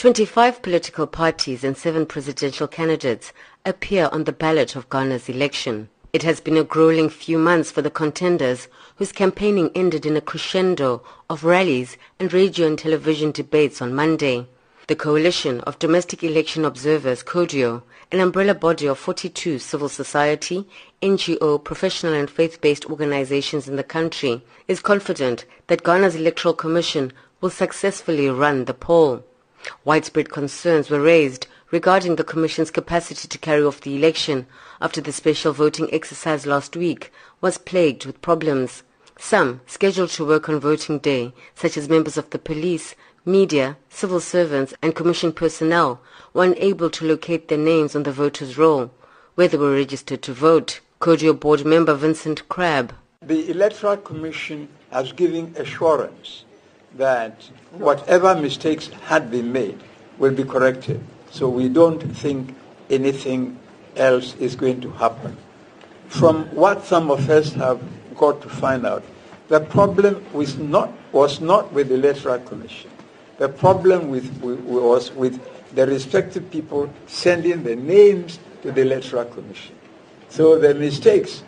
25 political parties and seven presidential candidates appear on the ballot of Ghana's election. It has been a grueling few months for the contenders whose campaigning ended in a crescendo of rallies and radio and television debates on Monday. The Coalition of Domestic Election Observers, CODEO, an umbrella body of 42 civil society, NGO, professional and faith-based organizations in the country, is confident that Ghana's Electoral Commission will successfully run the poll. Widespread concerns were raised regarding the Commission's capacity to carry off the election after the special voting exercise last week was plagued with problems. Some scheduled to work on voting day, such as members of the police, media, civil servants and Commission personnel, were unable to locate their names on the voters' roll, where they were registered to vote. CODEO board member Vincent Crabbe. The Electoral Commission has given assurance that whatever mistakes had been made will be corrected. So we don't think anything else is going to happen. From what some of us have got to find out, the problem was not, was not with the Electoral Commission. The problem with, was with the respective people sending the names to the Electoral Commission. So the mistakes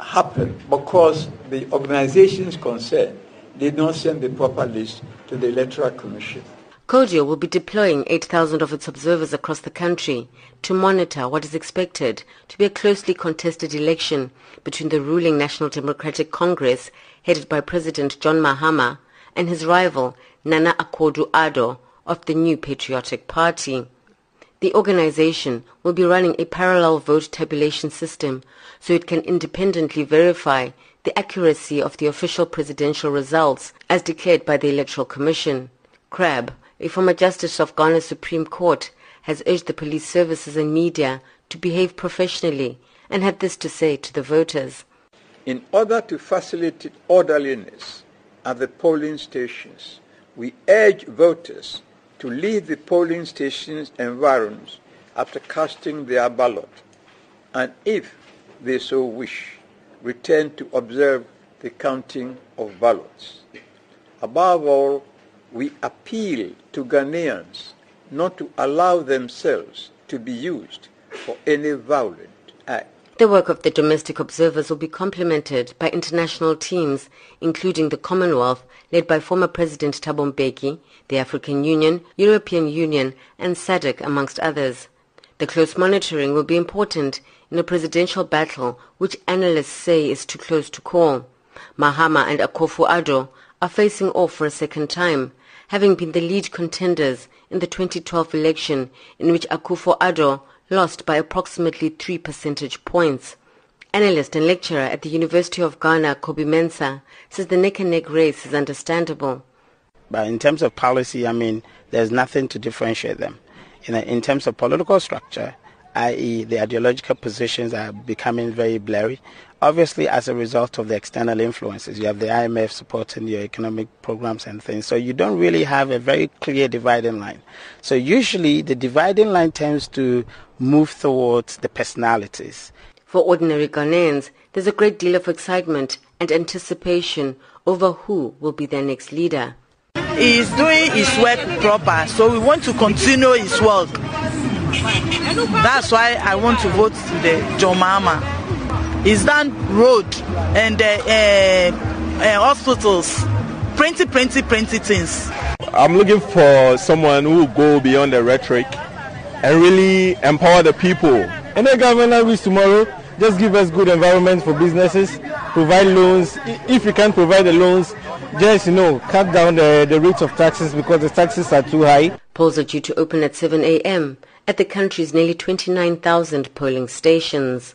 happened because the organizations concerned did not send the proper list to the Electoral Commission. CODEO will be deploying 8,000 of its observers across the country to monitor what is expected to be a closely contested election between the ruling National Democratic Congress, headed by President John Mahama, and his rival Nana Akufo-Addo of the New Patriotic Party. The organization will be running a parallel vote tabulation system so it can independently verify the accuracy of the official presidential results as declared by the Electoral Commission. Crabbe, a former justice of Ghana's Supreme Court, has urged the police services and media to behave professionally and had this to say to the voters. In order to facilitate orderliness at the polling stations, we urge voters to leave the polling stations environs after casting their ballot, and if they so wish, return to observe the counting of ballots. Above all, we appeal to Ghanaians not to allow themselves to be used for any violent act. The work of the domestic observers will be complemented by international teams, including the Commonwealth, led by former President Thabo Mbeki, the African Union, European Union, and SADC, amongst others. The close monitoring will be important in a presidential battle which analysts say is too close to call. Mahama and Akufo-Addo are facing off for a second time, having been the lead contenders in the 2012 election in which Akufo-Addo lost by approximately 3 percentage points. Analyst and lecturer at the University of Ghana, Kobby Mensah, says the neck-and-neck race is understandable. But in terms of policy, I mean, there's nothing to differentiate them. In, in terms of political structure, i.e., the ideological positions are becoming very blurry. Obviously, as a result of the external influences, you have the IMF supporting your economic programs and things. So you don't really have a very clear dividing line. So usually, the dividing line tends to move towards the personalities. For ordinary Ghanaians, there's a great deal of excitement and anticipation over who will be their next leader. He's doing his work proper, so we want to continue his work. That's why I want to vote to the John Mahama. He's done road and uh, uh, uh, hospitals, plenty, plenty, plenty things. I'm looking for someone who will go beyond the rhetoric and really empower the people. And the government who's tomorrow, just give us good environment for businesses, provide loans. If you can't provide the loans, just you know, cut down the, the rates of taxes because the taxes are too high. Polls are due to open at 7 a.m. at the country's nearly 29,000 polling stations.